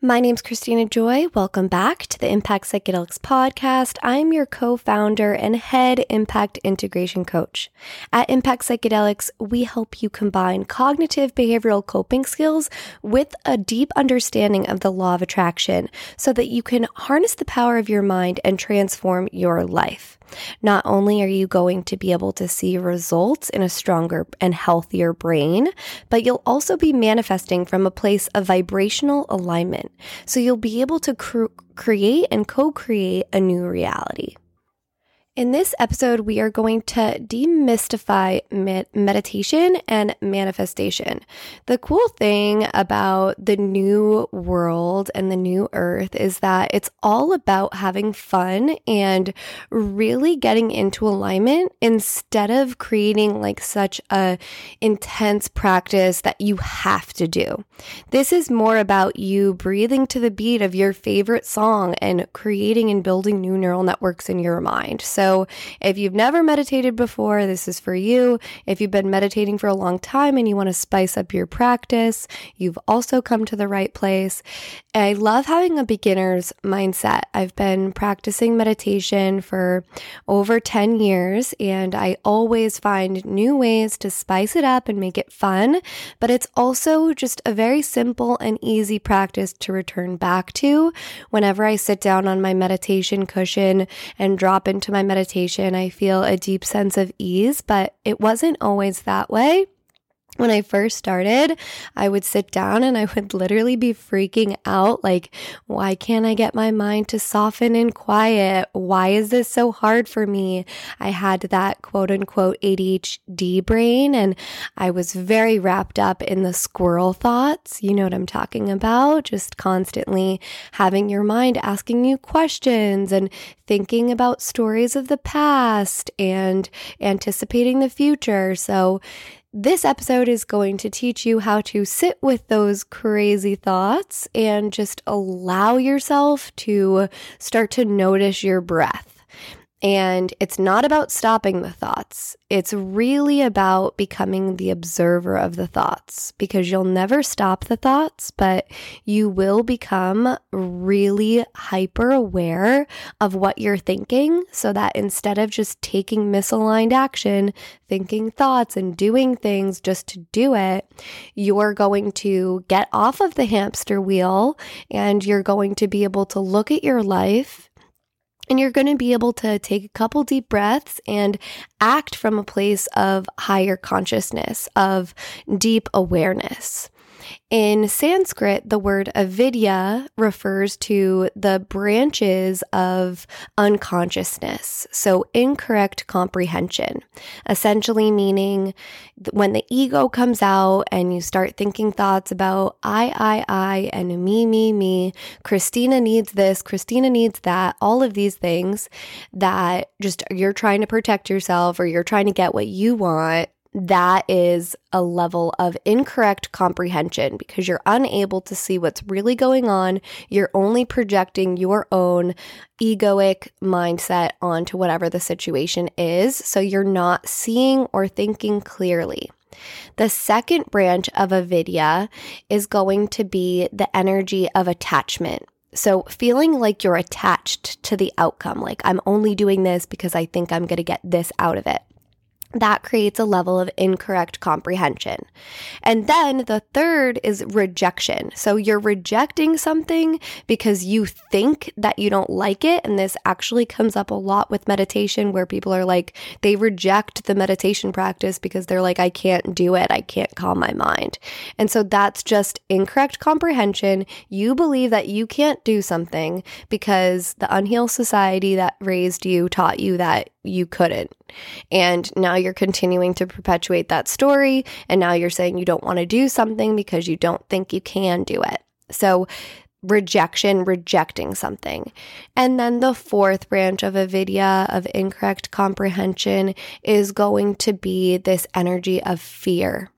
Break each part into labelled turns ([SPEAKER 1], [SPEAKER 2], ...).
[SPEAKER 1] My name's Christina Joy. Welcome back to the Impact Psychedelics podcast. I'm your co founder and head impact integration coach. At Impact Psychedelics, we help you combine cognitive behavioral coping skills with a deep understanding of the law of attraction so that you can harness the power of your mind and transform your life. Not only are you going to be able to see results in a stronger and healthier brain, but you'll also be manifesting from a place of vibrational alignment. So you'll be able to cr- create and co create a new reality. In this episode, we are going to demystify med- meditation and manifestation. The cool thing about the new world and the new earth is that it's all about having fun and really getting into alignment instead of creating like such a intense practice that you have to do. This is more about you breathing to the beat of your favorite song and creating and building new neural networks in your mind. So so, if you've never meditated before, this is for you. If you've been meditating for a long time and you want to spice up your practice, you've also come to the right place. I love having a beginner's mindset. I've been practicing meditation for over 10 years, and I always find new ways to spice it up and make it fun. But it's also just a very simple and easy practice to return back to whenever I sit down on my meditation cushion and drop into my meditation meditation, I feel a deep sense of ease, but it wasn't always that way when I first started, I would sit down and I would literally be freaking out like, why can't I get my mind to soften and quiet? Why is this so hard for me? I had that quote unquote ADHD brain and I was very wrapped up in the squirrel thoughts. You know what I'm talking about? Just constantly having your mind asking you questions and thinking about stories of the past and anticipating the future. So, this episode is going to teach you how to sit with those crazy thoughts and just allow yourself to start to notice your breath. And it's not about stopping the thoughts. It's really about becoming the observer of the thoughts because you'll never stop the thoughts, but you will become really hyper aware of what you're thinking so that instead of just taking misaligned action, thinking thoughts and doing things just to do it, you're going to get off of the hamster wheel and you're going to be able to look at your life and you're going to be able to take a couple deep breaths and act from a place of higher consciousness, of deep awareness. In Sanskrit, the word avidya refers to the branches of unconsciousness, so incorrect comprehension, essentially meaning when the ego comes out and you start thinking thoughts about I, I, I, and me, me, me, Christina needs this, Christina needs that, all of these things that just you're trying to protect yourself or you're trying to get what you want that is a level of incorrect comprehension because you're unable to see what's really going on. You're only projecting your own egoic mindset onto whatever the situation is. So you're not seeing or thinking clearly. The second branch of avidya is going to be the energy of attachment. So, feeling like you're attached to the outcome, like I'm only doing this because I think I'm going to get this out of it that creates a level of incorrect comprehension. And then the third is rejection. So you're rejecting something because you think that you don't like it. And this actually comes up a lot with meditation where people are like, they reject the meditation practice because they're like, I can't do it. I can't calm my mind. And so that's just incorrect comprehension. You believe that you can't do something because the unhealed society that raised you taught you that you couldn't. And now you're continuing to perpetuate that story. And now you're saying you don't want to do something because you don't think you can do it. So, rejection, rejecting something. And then the fourth branch of avidya of incorrect comprehension is going to be this energy of fear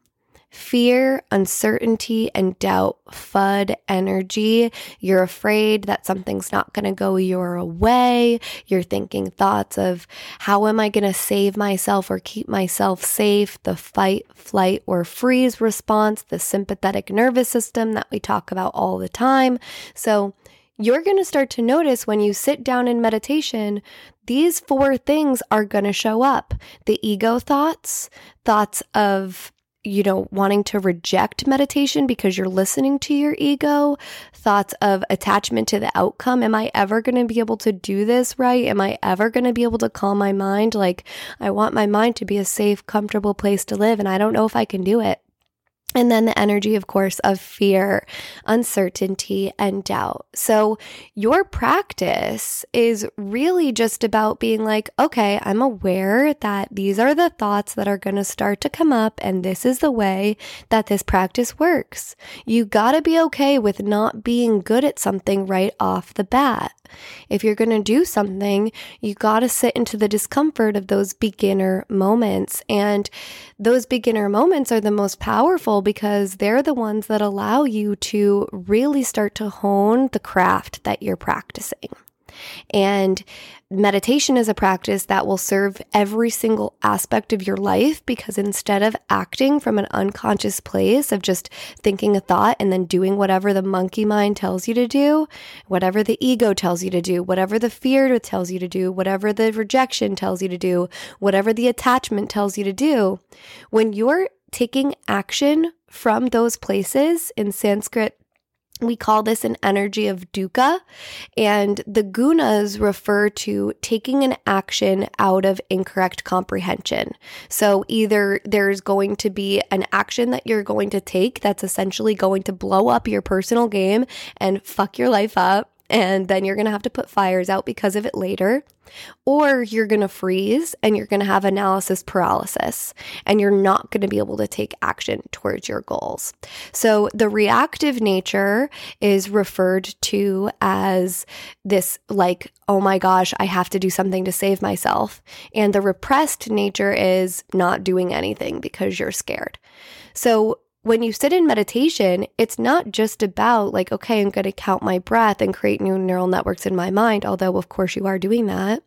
[SPEAKER 1] fear, uncertainty, and doubt, FUD energy. You're afraid that something's not going to go your way. You're thinking thoughts of how am I going to save myself or keep myself safe? The fight, flight, or freeze response, the sympathetic nervous system that we talk about all the time. So, you're going to start to notice when you sit down in meditation, these four things are going to show up the ego thoughts, thoughts of you know, wanting to reject meditation because you're listening to your ego, thoughts of attachment to the outcome. Am I ever going to be able to do this right? Am I ever going to be able to calm my mind? Like, I want my mind to be a safe, comfortable place to live, and I don't know if I can do it. And then the energy, of course, of fear, uncertainty, and doubt. So, your practice is really just about being like, okay, I'm aware that these are the thoughts that are going to start to come up, and this is the way that this practice works. You got to be okay with not being good at something right off the bat. If you're going to do something, you got to sit into the discomfort of those beginner moments. And those beginner moments are the most powerful because they're the ones that allow you to really start to hone the craft that you're practicing. And meditation is a practice that will serve every single aspect of your life because instead of acting from an unconscious place of just thinking a thought and then doing whatever the monkey mind tells you to do, whatever the ego tells you to do, whatever the fear tells you to do, whatever the rejection tells you to do, whatever the attachment tells you to do, when you're taking action from those places in Sanskrit, we call this an energy of dukkha, and the gunas refer to taking an action out of incorrect comprehension. So, either there's going to be an action that you're going to take that's essentially going to blow up your personal game and fuck your life up, and then you're going to have to put fires out because of it later. Or you're going to freeze and you're going to have analysis paralysis and you're not going to be able to take action towards your goals. So the reactive nature is referred to as this, like, oh my gosh, I have to do something to save myself. And the repressed nature is not doing anything because you're scared. So when you sit in meditation, it's not just about like, okay, I'm going to count my breath and create new neural networks in my mind, although, of course, you are doing that.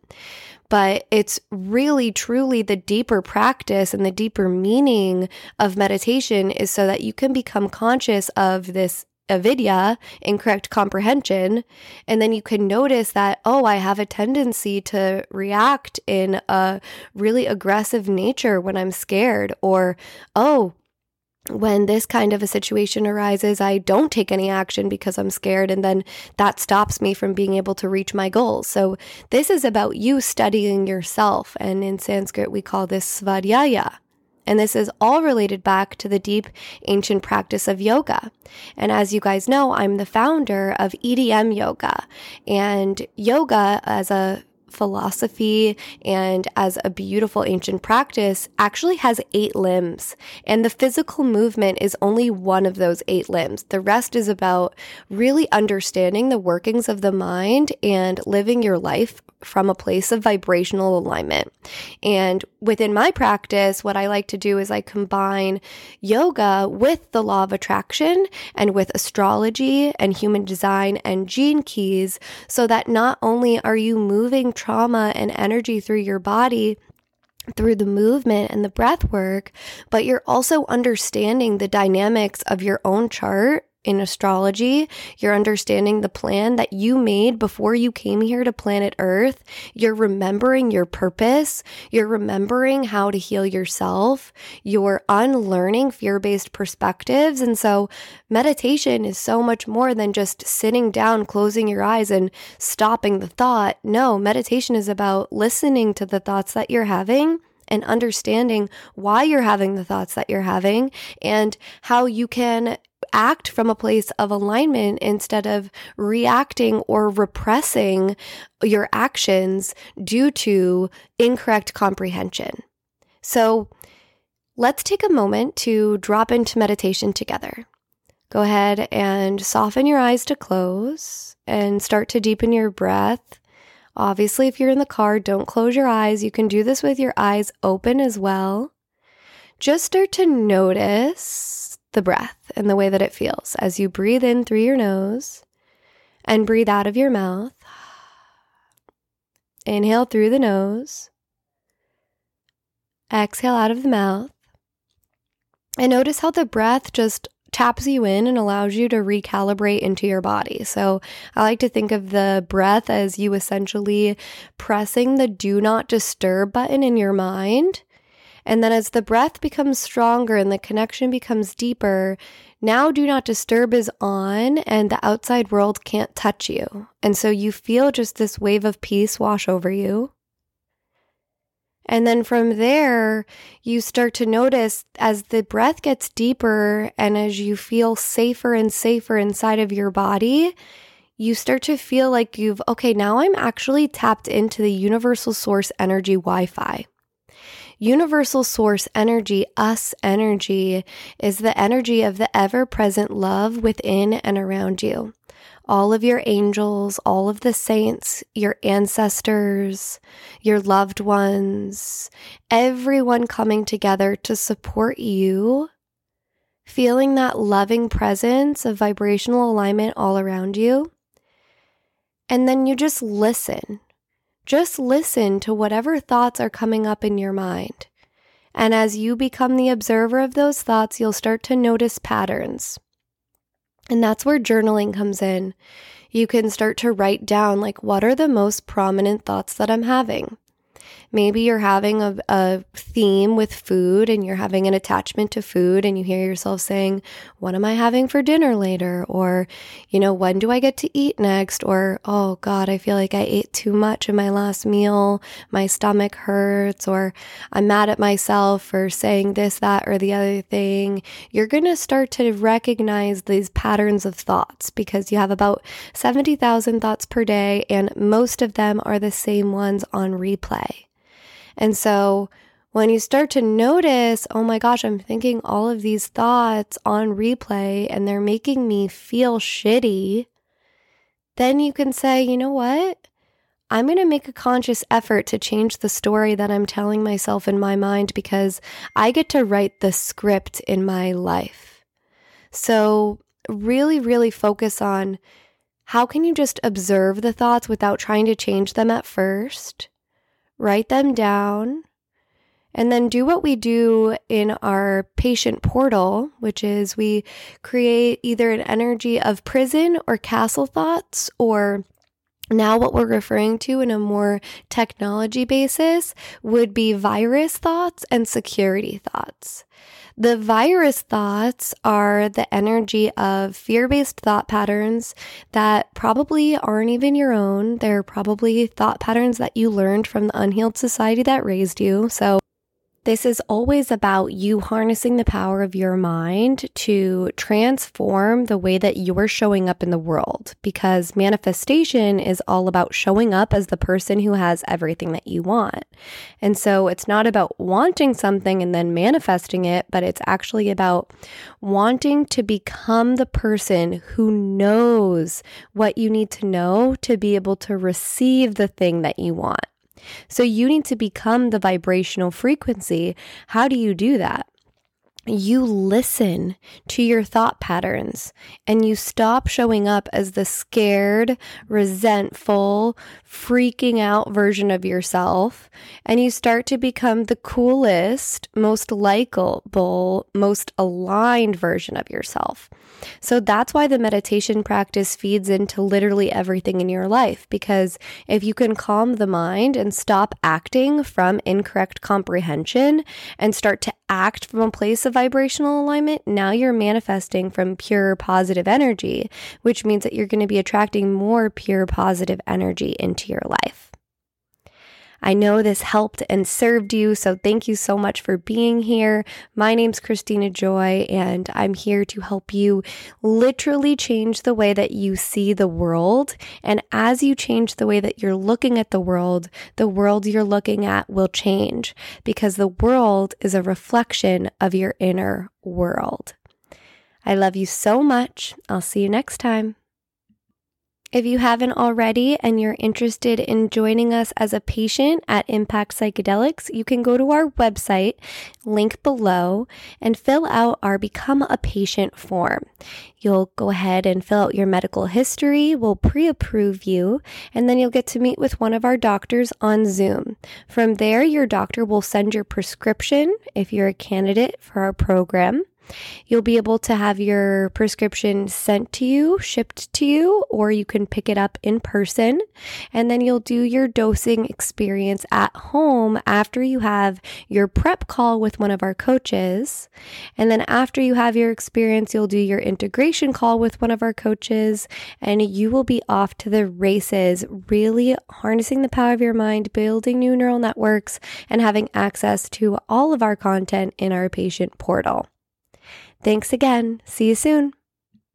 [SPEAKER 1] But it's really, truly the deeper practice and the deeper meaning of meditation is so that you can become conscious of this avidya, incorrect comprehension, and then you can notice that, oh, I have a tendency to react in a really aggressive nature when I'm scared, or, oh, when this kind of a situation arises, I don't take any action because I'm scared, and then that stops me from being able to reach my goals. So, this is about you studying yourself, and in Sanskrit, we call this svadhyaya. And this is all related back to the deep ancient practice of yoga. And as you guys know, I'm the founder of EDM Yoga. And yoga, as a philosophy and as a beautiful ancient practice actually has eight limbs. And the physical movement is only one of those eight limbs. The rest is about really understanding the workings of the mind and living your life from a place of vibrational alignment. And within my practice, what I like to do is I combine yoga with the law of attraction and with astrology and human design and gene keys so that not only are you moving trauma and energy through your body, through the movement and the breath work, but you're also understanding the dynamics of your own chart in astrology, you're understanding the plan that you made before you came here to planet Earth. You're remembering your purpose. You're remembering how to heal yourself. You're unlearning fear based perspectives. And so, meditation is so much more than just sitting down, closing your eyes, and stopping the thought. No, meditation is about listening to the thoughts that you're having and understanding why you're having the thoughts that you're having and how you can act from a place of alignment instead of reacting or repressing your actions due to incorrect comprehension. So let's take a moment to drop into meditation together. Go ahead and soften your eyes to close and start to deepen your breath. Obviously, if you're in the car, don't close your eyes. You can do this with your eyes open as well. just start to notice the breath and the way that it feels as you breathe in through your nose and breathe out of your mouth. Inhale through the nose, exhale out of the mouth. And notice how the breath just taps you in and allows you to recalibrate into your body. So I like to think of the breath as you essentially pressing the do not disturb button in your mind. And then as the breath becomes stronger and the connection becomes deeper, now do not disturb is on and the outside world can't touch you. And so you feel just this wave of peace wash over you. And then from there, you start to notice as the breath gets deeper and as you feel safer and safer inside of your body, you start to feel like you've, okay, now I'm actually tapped into the universal source energy Wi Fi. Universal source energy, us energy, is the energy of the ever present love within and around you all of your angels, all of the saints, your ancestors, your loved ones, everyone coming together to support you, feeling that loving presence of vibrational alignment all around you. And then you just listen. Just listen to whatever thoughts are coming up in your mind. And as you become the observer of those thoughts, you'll start to notice patterns. And that's where journaling comes in. You can start to write down, like, what are the most prominent thoughts that I'm having? Maybe you're having a, a theme with food and you're having an attachment to food and you hear yourself saying, What am I having for dinner later? Or, you know, when do I get to eat next? Or, Oh God, I feel like I ate too much in my last meal. My stomach hurts. Or I'm mad at myself for saying this, that, or the other thing. You're going to start to recognize these patterns of thoughts because you have about 70,000 thoughts per day and most of them are the same ones on replay. And so when you start to notice, oh my gosh, I'm thinking all of these thoughts on replay and they're making me feel shitty, then you can say, you know what? I'm going to make a conscious effort to change the story that I'm telling myself in my mind because I get to write the script in my life. So, really, really focus on how can you just observe the thoughts without trying to change them at first? Write them down, and then do what we do in our patient portal, which is we create either an energy of prison or castle thoughts, or now what we're referring to in a more technology basis would be virus thoughts and security thoughts. The virus thoughts are the energy of fear based thought patterns that probably aren't even your own. They're probably thought patterns that you learned from the unhealed society that raised you. So this is always about you harnessing the power of your mind to transform the way that you're showing up in the world because manifestation is all about showing up as the person who has everything that you want. And so it's not about wanting something and then manifesting it, but it's actually about wanting to become the person who knows what you need to know to be able to receive the thing that you want. So you need to become the vibrational frequency. How do you do that? You listen to your thought patterns and you stop showing up as the scared, resentful, freaking out version of yourself and you start to become the coolest, most likable, most aligned version of yourself. So that's why the meditation practice feeds into literally everything in your life. Because if you can calm the mind and stop acting from incorrect comprehension and start to act from a place of vibrational alignment, now you're manifesting from pure positive energy, which means that you're going to be attracting more pure positive energy into your life. I know this helped and served you, so thank you so much for being here. My name's Christina Joy, and I'm here to help you literally change the way that you see the world. And as you change the way that you're looking at the world, the world you're looking at will change because the world is a reflection of your inner world. I love you so much. I'll see you next time. If you haven't already and you're interested in joining us as a patient at Impact Psychedelics, you can go to our website, link below, and fill out our Become a Patient form. You'll go ahead and fill out your medical history, we'll pre approve you, and then you'll get to meet with one of our doctors on Zoom. From there, your doctor will send your prescription if you're a candidate for our program. You'll be able to have your prescription sent to you, shipped to you, or you can pick it up in person. And then you'll do your dosing experience at home after you have your prep call with one of our coaches. And then after you have your experience, you'll do your integration call with one of our coaches, and you will be off to the races, really harnessing the power of your mind, building new neural networks, and having access to all of our content in our patient portal. Thanks again. See you soon.